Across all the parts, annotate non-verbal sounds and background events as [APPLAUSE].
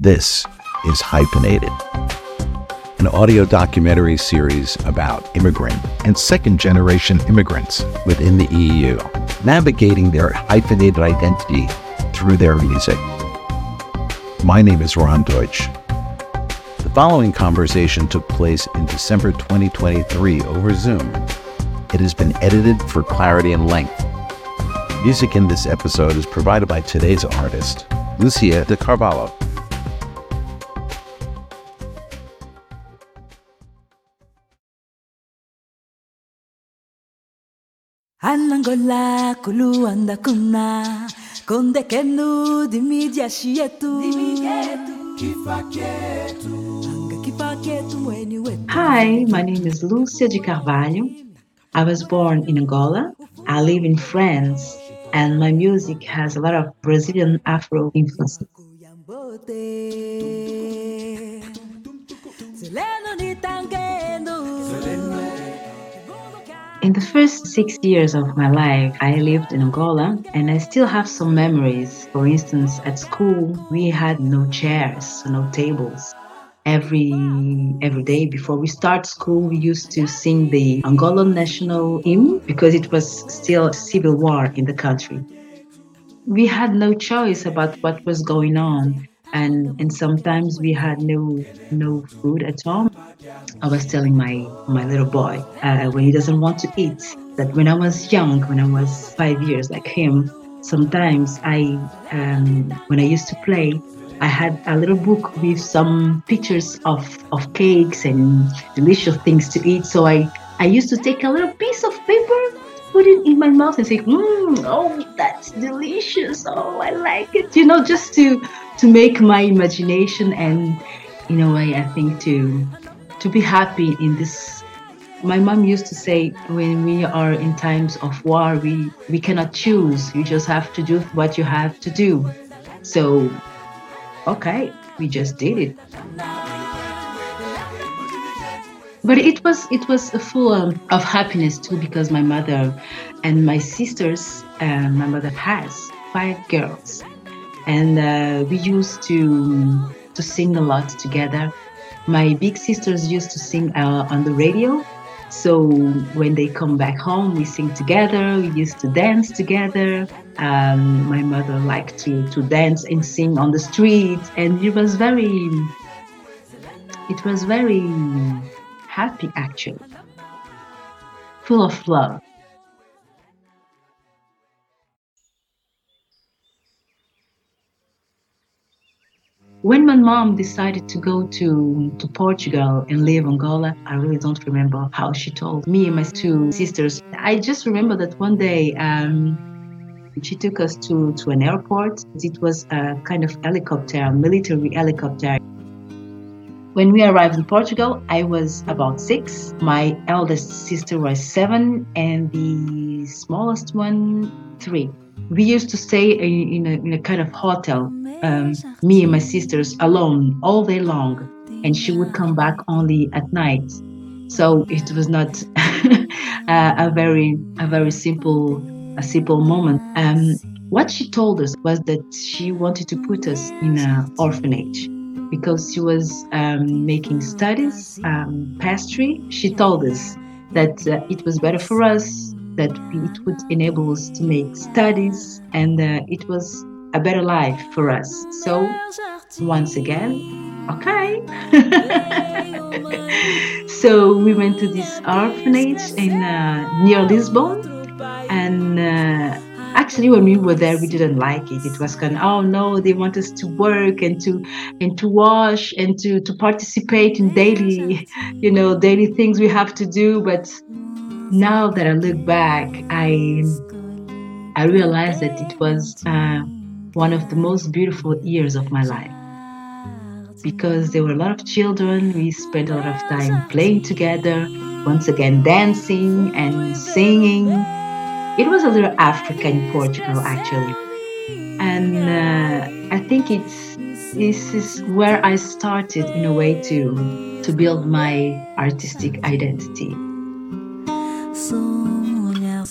This is Hyphenated, an audio documentary series about immigrant and second generation immigrants within the EU, navigating their hyphenated identity through their music. My name is Ron Deutsch. The following conversation took place in December 2023 over Zoom. It has been edited for clarity and length. Music in this episode is provided by today's artist, Lucia de Carvalho. Anangola kulu andakuna konde kenu dimidi shietu Hi, my name is Lucia de Carvalho. I was born in Angola. I live in France, and my music has a lot of Brazilian Afro influences. In the first six years of my life, I lived in Angola and I still have some memories. For instance, at school, we had no chairs, no tables. Every every day before we start school, we used to sing the Angolan national hymn because it was still civil war in the country. We had no choice about what was going on and and sometimes we had no no food at home. I was telling my my little boy uh, when he doesn't want to eat that when I was young, when I was five years like him, sometimes I um, when I used to play. I had a little book with some pictures of, of cakes and delicious things to eat. So I, I used to take a little piece of paper, put it in my mouth and say, mmm, oh, that's delicious. Oh, I like it. You know, just to to make my imagination and in a way I think to to be happy in this. My mom used to say when we are in times of war we we cannot choose. You just have to do what you have to do. So okay we just did it. But it was it was full of, of happiness too because my mother and my sisters uh, my mother has five girls and uh, we used to to sing a lot together. My big sisters used to sing uh, on the radio, so when they come back home, we sing together. We used to dance together. Um, my mother liked to to dance and sing on the street, and it was very it was very happy actually, full of love. When my mom decided to go to, to Portugal and leave Angola, I really don't remember how she told me and my two sisters. I just remember that one day um, she took us to, to an airport. It was a kind of helicopter, a military helicopter. When we arrived in Portugal, I was about six. My eldest sister was seven, and the smallest one, three. We used to stay in a, in a kind of hotel um, me and my sisters alone all day long, and she would come back only at night. So it was not [LAUGHS] a, a very a very simple a simple moment. Um, what she told us was that she wanted to put us in an orphanage because she was um, making studies, um, pastry. She told us that uh, it was better for us, that it would enable us to make studies, and uh, it was a better life for us. So, once again, okay. [LAUGHS] so we went to this orphanage in uh, near Lisbon, and uh, actually when we were there, we didn't like it. It was kind of oh no, they want us to work and to and to wash and to to participate in daily, you know, daily things we have to do. But now that I look back, I I realized that it was. Uh, one of the most beautiful years of my life because there were a lot of children. We spent a lot of time playing together, once again dancing and singing. It was a little Africa in Portugal, actually. And uh, I think it's this is where I started in a way to to build my artistic identity. 送了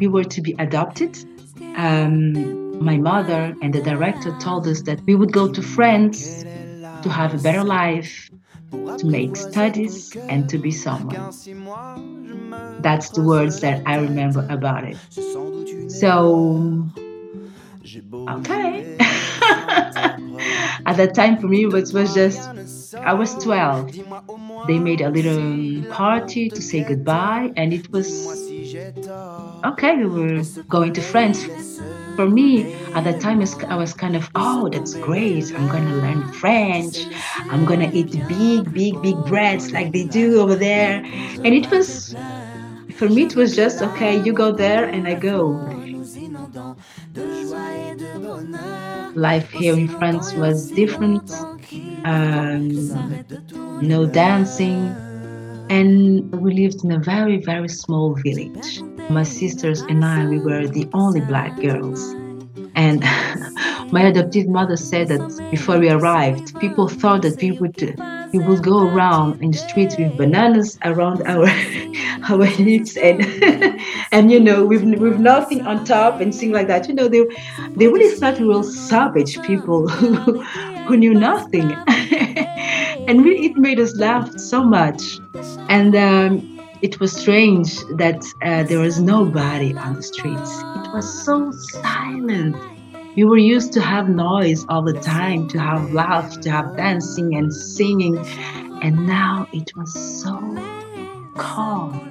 we were to be adopted, um, my mother and the director told us that we would go to France to have a better life, to make studies, and to be someone. That's the words that I remember about it. So, okay. [LAUGHS] At that time, for me, it was just, I was 12. They made a little party to say goodbye, and it was okay. We were going to France for me at that time I was kind of oh that's great. I'm gonna learn French. I'm gonna eat big big big breads like they do over there. And it was for me it was just okay you go there and I go. Life here in France was different. Um, no dancing and we lived in a very very small village my sisters and I, we were the only black girls. And [LAUGHS] my adoptive mother said that before we arrived, people thought that we would we would go around in the streets with bananas around our [LAUGHS] our hips and [LAUGHS] and you know with with nothing on top and things like that. You know they they really thought we were savage people who who knew nothing, and it made us laugh so much. And um, it was strange that uh, there was nobody on the streets. It was so silent. We were used to have noise all the time, to have laugh, to have dancing and singing, and now it was so calm.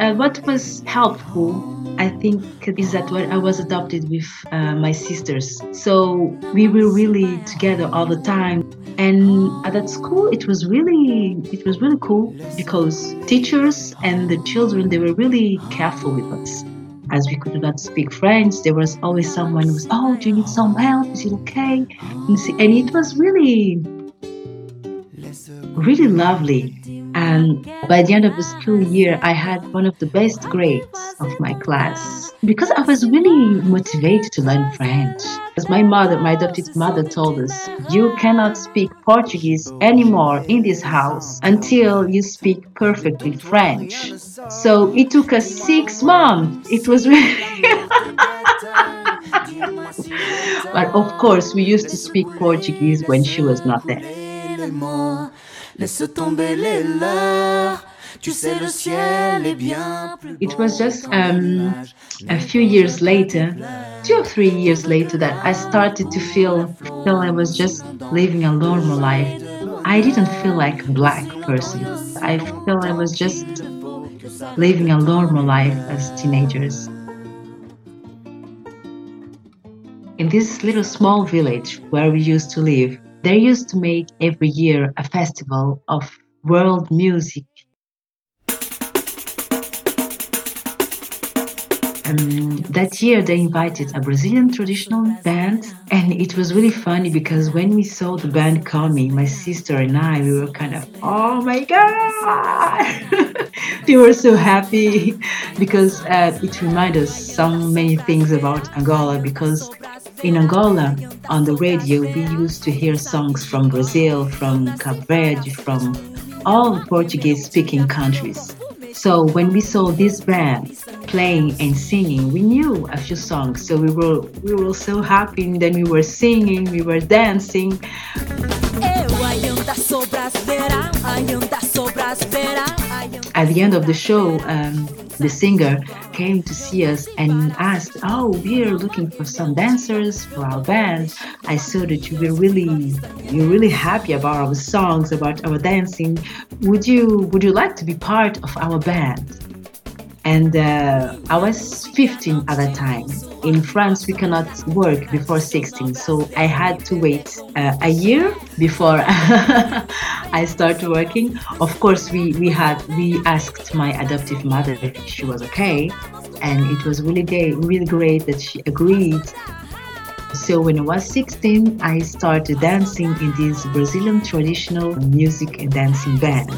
Uh, what was helpful I think is that when I was adopted with uh, my sisters. So we were really together all the time. And at that school, it was really, it was really cool because teachers and the children, they were really careful with us. As we could not speak French, there was always someone who was, oh, do you need some help? Is it okay? And it was really, really lovely. And by the end of the school year, I had one of the best grades of my class because I was really motivated to learn French. As my mother, my adopted mother, told us, you cannot speak Portuguese anymore in this house until you speak perfectly French. So it took us six months. It was really. [LAUGHS] but of course, we used to speak Portuguese when she was not there. Laisse tomber les leurs. Tu sais, le ciel est bien plus It was just um, a few years later, two or three years later, that I started to feel, feel I was just living a normal life. I didn't feel like a black person. I felt I was just living a normal life as teenagers. In this little small village where we used to live, they used to make every year a festival of world music. Um, that year they invited a Brazilian traditional band and it was really funny because when we saw the band coming, my sister and I, we were kind of, oh my god! [LAUGHS] we were so happy because uh, it reminded us so many things about Angola because in Angola, on the radio, we used to hear songs from Brazil, from Cape Verde, from all Portuguese speaking countries. So when we saw this band playing and singing, we knew a few songs. So we were we were so happy. And then we were singing, we were dancing. At the end of the show, um, the singer came to see us and asked, "Oh, we are looking for some dancers for our band. I saw that you were really, you're really happy about our songs, about our dancing. Would you, would you like to be part of our band?" And uh, I was 15 at that time. In France, we cannot work before 16, so I had to wait uh, a year before [LAUGHS] I started working. Of course, we, we had we asked my adoptive mother if she was okay, and it was really great, really great that she agreed. So when I was 16, I started dancing in this Brazilian traditional music and dancing band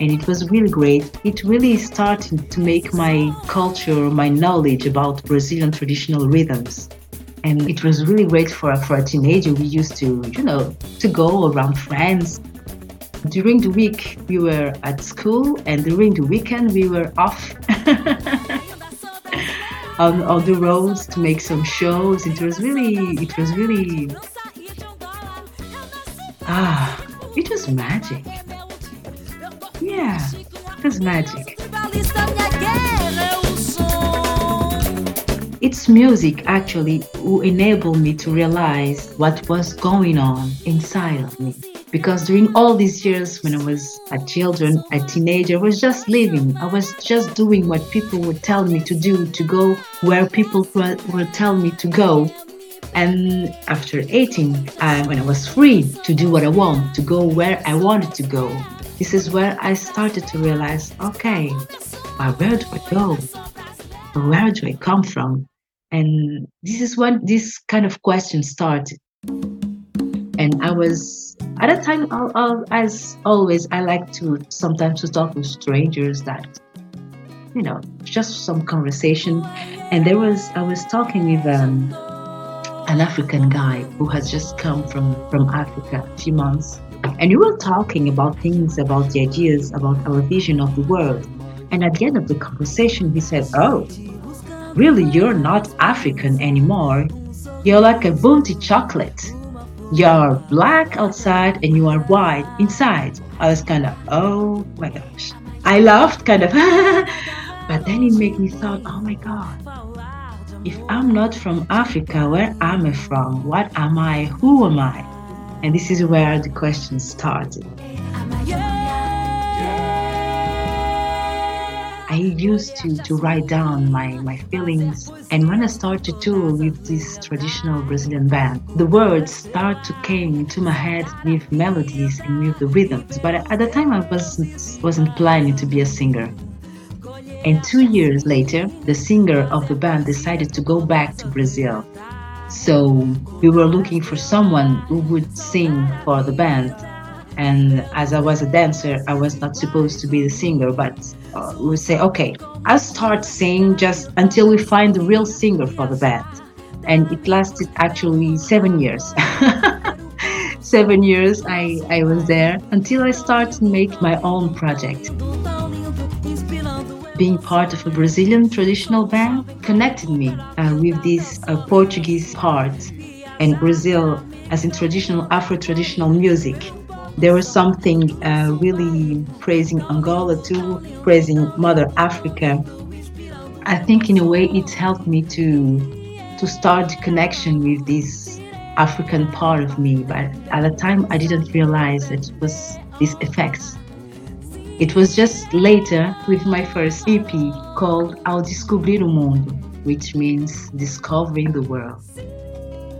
and it was really great. It really started to make my culture, my knowledge about Brazilian traditional rhythms. And it was really great for, for a teenager. We used to, you know, to go around France. During the week, we were at school, and during the weekend, we were off [LAUGHS] on, on the roads to make some shows. It was really, it was really, ah, it was magic. It magic. It's music actually who enabled me to realize what was going on inside of me. Because during all these years when I was a children, a teenager, I was just living. I was just doing what people would tell me to do, to go where people would tell me to go. And after 18, uh, when I was free to do what I want, to go where I wanted to go, this is where I started to realize okay, but where do I go? Where do I come from? And this is when this kind of question started. And I was at that time, I'll, I'll, as always, I like to sometimes to talk with strangers that, you know, just some conversation. And there was, I was talking with um, an African guy who has just come from, from Africa a few months. And we were talking about things, about the ideas, about our vision of the world. And at the end of the conversation, he said, Oh, really you're not African anymore. You're like a bounty chocolate. You're black outside and you are white inside. I was kind of, oh my gosh. I laughed kind of, [LAUGHS] but then it made me thought, oh my God. If I'm not from Africa, where am I from? What am I? Who am I? And this is where the question started. I used to, to write down my, my feelings. And when I started to tour with this traditional Brazilian band, the words start to came into my head with melodies and with the rhythms. But at the time, I wasn't, wasn't planning to be a singer. And two years later, the singer of the band decided to go back to Brazil. So we were looking for someone who would sing for the band and as I was a dancer, I was not supposed to be the singer, but uh, we say, okay, I'll start singing just until we find the real singer for the band. And it lasted actually seven years. [LAUGHS] seven years I, I was there until I started to make my own project. Being part of a Brazilian traditional band connected me uh, with this uh, Portuguese part and Brazil as in traditional Afro traditional music there was something uh, really praising Angola too, praising Mother Africa. I think in a way it helped me to to start the connection with this African part of me. But at the time, I didn't realize that it was these effects. It was just later with my first EP called Ao Descobrir o Mundo, which means discovering the world.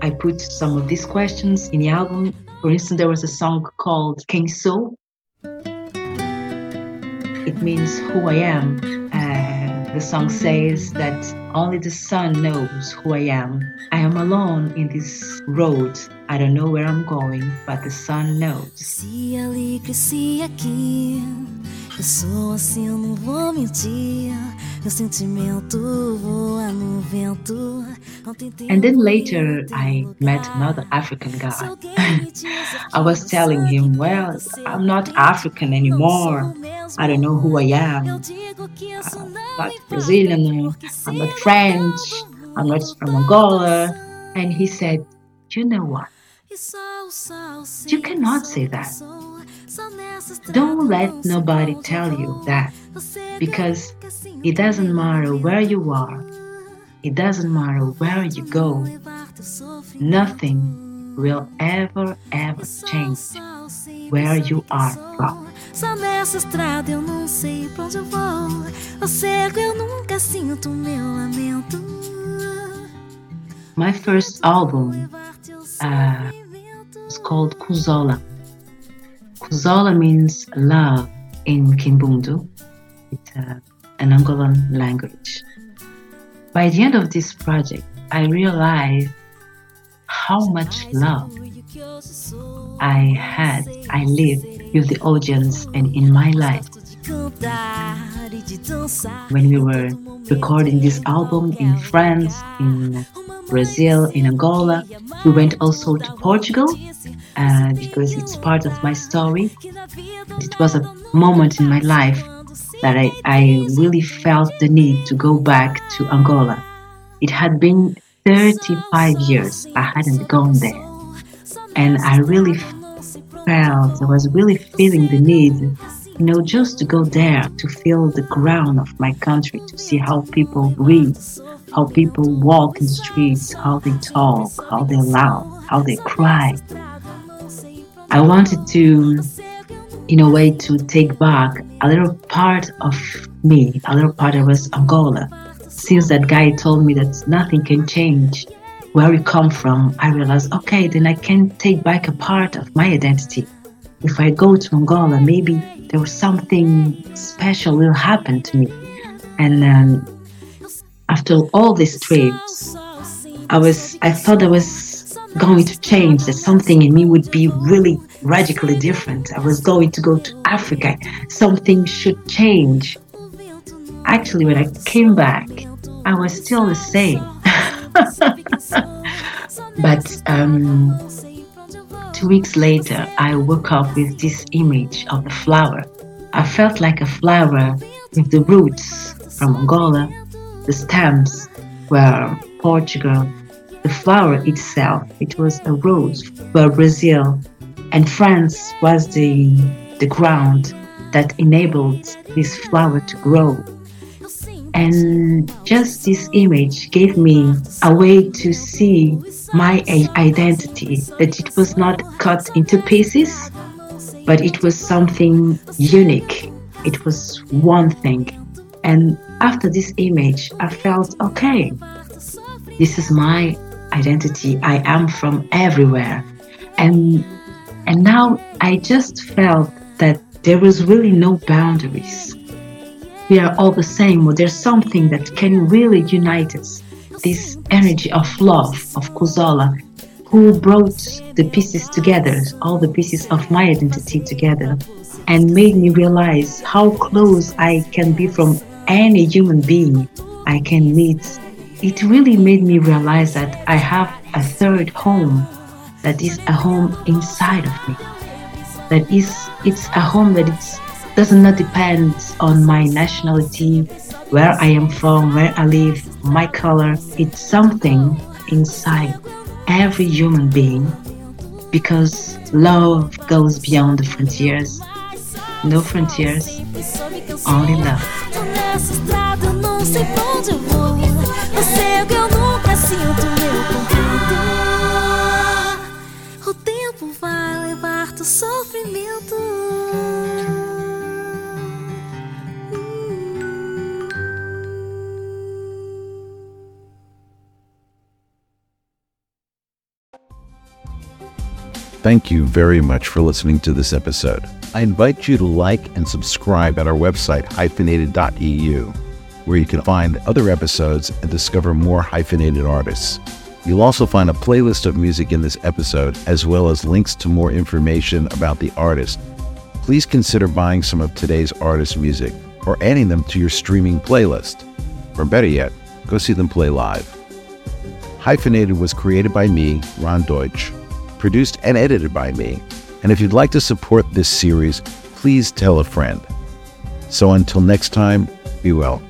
I put some of these questions in the album for instance, there was a song called Quem Sou. It means who I am. The song says that only the sun knows who I am. I am alone in this road. I don't know where I'm going, but the sun knows. Eu sou assim, eu não vou mentir. Meu sentimento voa no vento. And then later, I met another African guy. [LAUGHS] I was telling him, Well, I'm not African anymore. I don't know who I am. I'm not Brazilian. I'm not French. I'm not from Angola. And he said, You know what? You cannot say that. Don't let nobody tell you that because it doesn't matter where you are, it doesn't matter where you go, nothing will ever, ever change where you are from. Só nessa estrada eu não sei pra onde eu vou. cego eu nunca sinto meu lamento. My first album uh, is called Kuzola. Kuzola means love in Kimbundu. It's uh, an Angolan language. By the end of this project, I realized how much love I had, I lived with the audience and in my life. when we were recording this album in France, in Brazil, in Angola. We went also to Portugal uh, because it's part of my story. It was a moment in my life that I, I really felt the need to go back to Angola. It had been 35 years I hadn't gone there. And I really felt, I was really feeling the need, you know, just to go there to feel the ground of my country, to see how people breathe, how people walk in the streets, how they talk, how they laugh, how they cry. I wanted to, in a way, to take back a little part of me, a little part of us, Angola. Since that guy told me that nothing can change where we come from, I realized, okay, then I can take back a part of my identity. If I go to Angola, maybe there was something special will happen to me. And um, after all these trips, I was, I thought I was going to change, that something in me would be really radically different. I was going to go to Africa. Something should change. Actually, when I came back, I was still the same. [LAUGHS] [LAUGHS] but um, two weeks later, I woke up with this image of the flower. I felt like a flower with the roots from Angola, the stems were Portugal, the flower itself, it was a rose, were Brazil, and France was the, the ground that enabled this flower to grow. And just this image gave me a way to see my identity, that it was not cut into pieces, but it was something unique. It was one thing. And after this image, I felt okay, this is my identity. I am from everywhere. And and now I just felt that there was really no boundaries we are all the same, or there's something that can really unite us. This energy of love, of Kuzola, who brought the pieces together, all the pieces of my identity together, and made me realize how close I can be from any human being I can meet. It really made me realize that I have a third home that is a home inside of me. That is, it's a home that it's does not depend on my nationality, where I am from, where I live, my color. It's something inside every human being because love goes beyond the frontiers. No frontiers, only love. O tempo vai levar teu sofrimento. Thank you very much for listening to this episode. I invite you to like and subscribe at our website, hyphenated.eu, where you can find other episodes and discover more hyphenated artists. You'll also find a playlist of music in this episode, as well as links to more information about the artist. Please consider buying some of today's artist music or adding them to your streaming playlist. Or better yet, go see them play live. Hyphenated was created by me, Ron Deutsch produced and edited by me. And if you'd like to support this series, please tell a friend. So until next time, be well.